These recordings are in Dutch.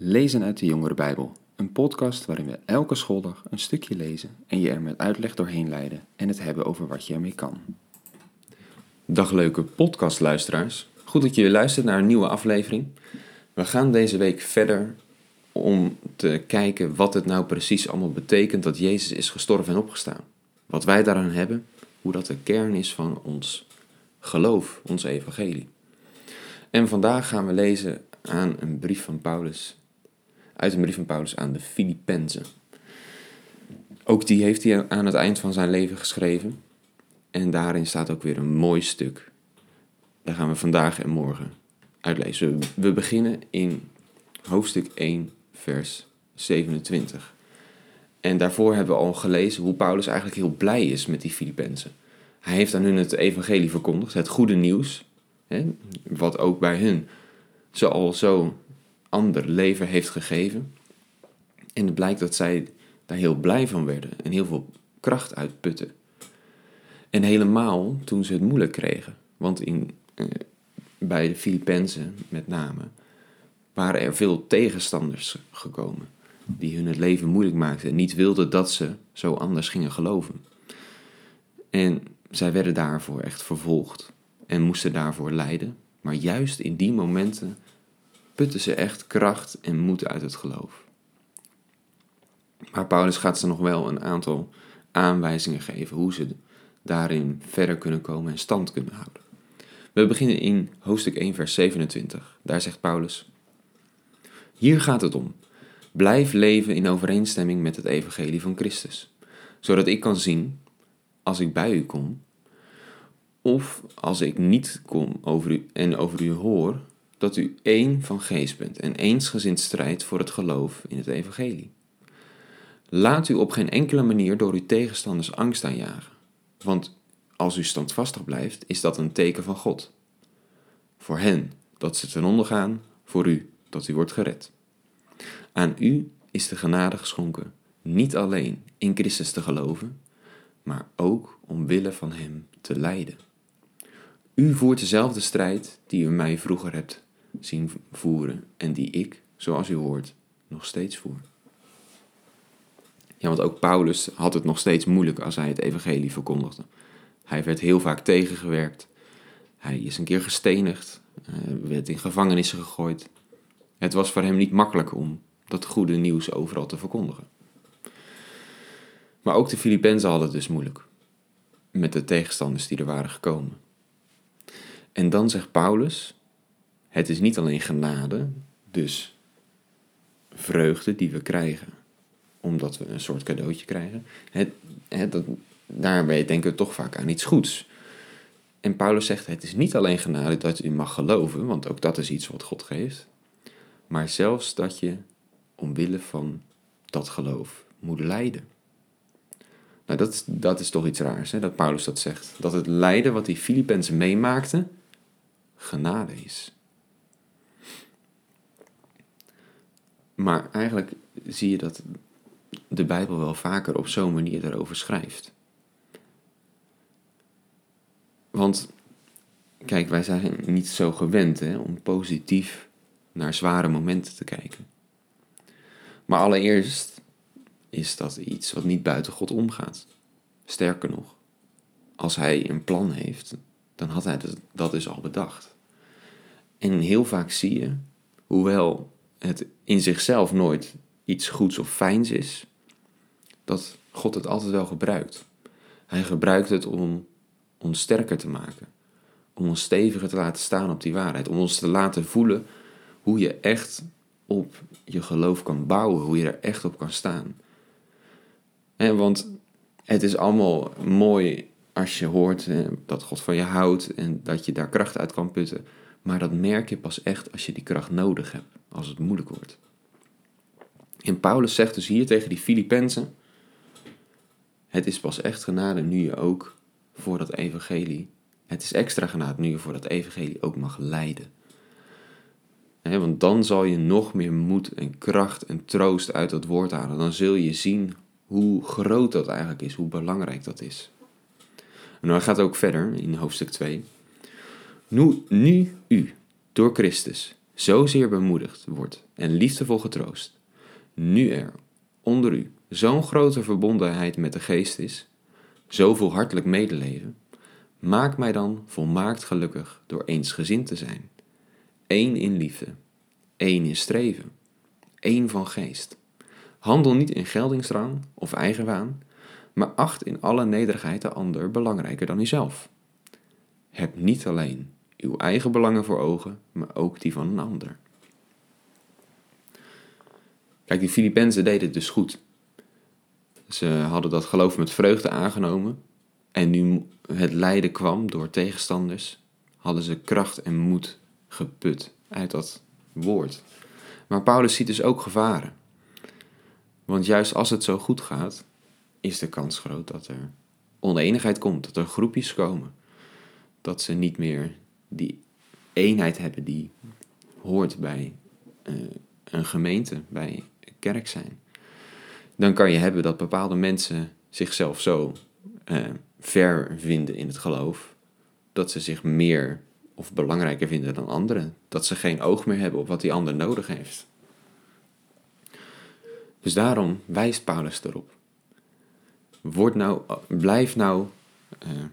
Lezen uit de Jongere Bijbel, een podcast waarin we elke schooldag een stukje lezen en je er met uitleg doorheen leiden en het hebben over wat je ermee kan. Dag leuke podcastluisteraars, goed dat je luistert naar een nieuwe aflevering. We gaan deze week verder om te kijken wat het nou precies allemaal betekent dat Jezus is gestorven en opgestaan. Wat wij daaraan hebben, hoe dat de kern is van ons geloof, ons evangelie. En vandaag gaan we lezen aan een brief van Paulus uit een brief van Paulus aan de Filippenzen. Ook die heeft hij aan het eind van zijn leven geschreven. En daarin staat ook weer een mooi stuk. Daar gaan we vandaag en morgen uitlezen. We beginnen in hoofdstuk 1, vers 27. En daarvoor hebben we al gelezen hoe Paulus eigenlijk heel blij is met die Filippenzen. Hij heeft aan hun het evangelie verkondigd, het goede nieuws, hè, wat ook bij hun zo zo ander leven heeft gegeven. En het blijkt dat zij daar heel blij van werden en heel veel kracht uit putten. En helemaal toen ze het moeilijk kregen. Want in, eh, bij de Filippenzen met name waren er veel tegenstanders gekomen. Die hun het leven moeilijk maakten en niet wilden dat ze zo anders gingen geloven. En zij werden daarvoor echt vervolgd en moesten daarvoor lijden. Maar juist in die momenten putten ze echt kracht en moed uit het geloof. Maar Paulus gaat ze nog wel een aantal aanwijzingen geven hoe ze daarin verder kunnen komen en stand kunnen houden. We beginnen in hoofdstuk 1, vers 27. Daar zegt Paulus: Hier gaat het om. Blijf leven in overeenstemming met het evangelie van Christus, zodat ik kan zien, als ik bij u kom, of als ik niet kom over u en over u hoor, dat u één van geest bent en eensgezind strijdt voor het geloof in het evangelie. Laat u op geen enkele manier door uw tegenstanders angst aanjagen, want als u standvastig blijft, is dat een teken van God. Voor hen dat ze ten onder gaan, voor u dat u wordt gered. Aan u is de genade geschonken, niet alleen in Christus te geloven, maar ook omwille van Hem te lijden. U voert dezelfde strijd die u mij vroeger hebt zien voeren en die ik, zoals u hoort, nog steeds voer. Ja, want ook Paulus had het nog steeds moeilijk als hij het evangelie verkondigde. Hij werd heel vaak tegengewerkt. Hij is een keer gestenigd, werd in gevangenissen gegooid. Het was voor hem niet makkelijk om dat goede nieuws overal te verkondigen. Maar ook de Filippenzen hadden het dus moeilijk met de tegenstanders die er waren gekomen. En dan zegt Paulus het is niet alleen genade, dus vreugde die we krijgen, omdat we een soort cadeautje krijgen. Het, dat, daarbij denken we toch vaak aan iets goeds. En Paulus zegt: Het is niet alleen genade dat u mag geloven, want ook dat is iets wat God geeft, maar zelfs dat je omwille van dat geloof moet lijden. Nou, dat, dat is toch iets raars, hè, dat Paulus dat zegt. Dat het lijden wat die Filippenzen meemaakten, genade is. Maar eigenlijk zie je dat de Bijbel wel vaker op zo'n manier daarover schrijft. Want, kijk, wij zijn niet zo gewend hè, om positief naar zware momenten te kijken. Maar allereerst is dat iets wat niet buiten God omgaat. Sterker nog, als hij een plan heeft, dan had hij dat dus al bedacht. En heel vaak zie je, hoewel het in zichzelf nooit iets goeds of fijns is, dat God het altijd wel gebruikt. Hij gebruikt het om ons sterker te maken, om ons steviger te laten staan op die waarheid, om ons te laten voelen hoe je echt op je geloof kan bouwen, hoe je er echt op kan staan. En want het is allemaal mooi als je hoort dat God van je houdt en dat je daar kracht uit kan putten, maar dat merk je pas echt als je die kracht nodig hebt als het moeilijk wordt. En Paulus zegt dus hier tegen die Filippenzen: Het is pas echt genade nu je ook voor dat evangelie, het is extra genade nu je voor dat evangelie ook mag lijden. want dan zal je nog meer moed en kracht en troost uit dat woord halen. Dan zul je zien hoe groot dat eigenlijk is, hoe belangrijk dat is. En dan gaat ook verder in hoofdstuk 2. Nu, nu u, door Christus, zozeer bemoedigd wordt en liefdevol getroost, nu er onder u zo'n grote verbondenheid met de geest is, zoveel hartelijk medeleven, maak mij dan volmaakt gelukkig door eensgezind te zijn, één in liefde, één in streven, één van geest. Handel niet in geldingsdrang of eigenwaan, maar acht in alle nederigheid de ander belangrijker dan uzelf. Heb niet alleen uw eigen belangen voor ogen, maar ook die van een ander. Kijk, die Filippenzen deden het dus goed. Ze hadden dat geloof met vreugde aangenomen. En nu het lijden kwam door tegenstanders, hadden ze kracht en moed geput uit dat woord. Maar Paulus ziet dus ook gevaren. Want juist als het zo goed gaat, is de kans groot dat er oneenigheid komt, dat er groepjes komen. Dat ze niet meer die eenheid hebben die hoort bij uh, een gemeente, bij kerk zijn. Dan kan je hebben dat bepaalde mensen zichzelf zo uh, ver vinden in het geloof, dat ze zich meer of belangrijker vinden dan anderen. Dat ze geen oog meer hebben op wat die ander nodig heeft. Dus daarom wijst Paulus erop. Word nou, blijf nou uh,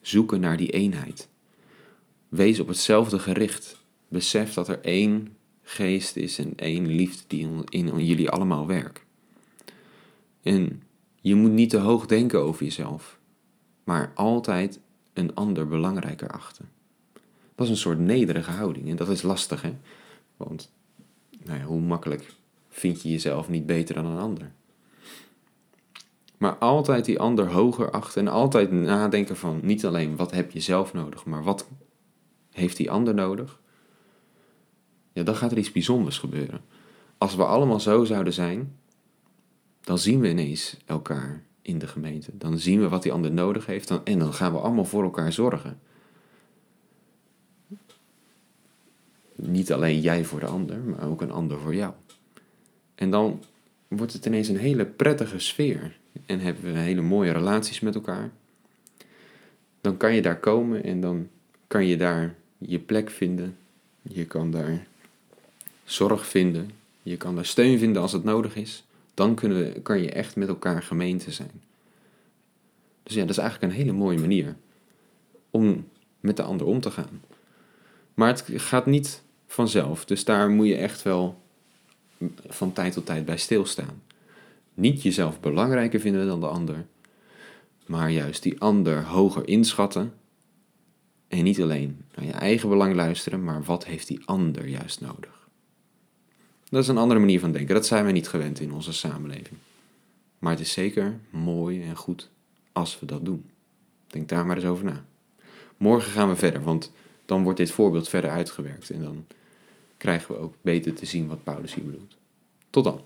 zoeken naar die eenheid. Wees op hetzelfde gericht. Besef dat er één geest is en één liefde die in, jullie allemaal werkt. En je moet niet te hoog denken over jezelf, maar altijd een ander belangrijker achten. Dat is een soort nederige houding en dat is lastig, hè? Want nou ja, hoe makkelijk vind je jezelf niet beter dan een ander? Maar altijd die ander hoger achten en altijd nadenken van niet alleen wat heb je zelf nodig, maar wat heeft die ander nodig? Ja, dan gaat er iets bijzonders gebeuren. Als we allemaal zo zouden zijn, dan zien we ineens elkaar in de gemeente. Dan zien we wat die ander nodig heeft dan, en dan gaan we allemaal voor elkaar zorgen. Niet alleen jij voor de ander, maar ook een ander voor jou. En dan wordt het ineens een hele prettige sfeer. En hebben we hele mooie relaties met elkaar. Dan kan je daar komen en dan kan je daar je plek vinden. Je kan daar zorg vinden. Je kan daar steun vinden als het nodig is. Dan kunnen we, kan je echt met elkaar gemeente zijn. Dus ja, dat is eigenlijk een hele mooie manier om met de ander om te gaan. Maar het gaat niet vanzelf. Dus daar moet je echt wel van tijd tot tijd bij stilstaan. Niet jezelf belangrijker vinden dan de ander, maar juist die ander hoger inschatten en niet alleen naar je eigen belang luisteren, maar wat heeft die ander juist nodig? Dat is een andere manier van denken. Dat zijn we niet gewend in onze samenleving. Maar het is zeker mooi en goed als we dat doen. Denk daar maar eens over na. Morgen gaan we verder, want dan wordt dit voorbeeld verder uitgewerkt en dan krijgen we ook beter te zien wat Paulus hier bedoelt. Tot dan.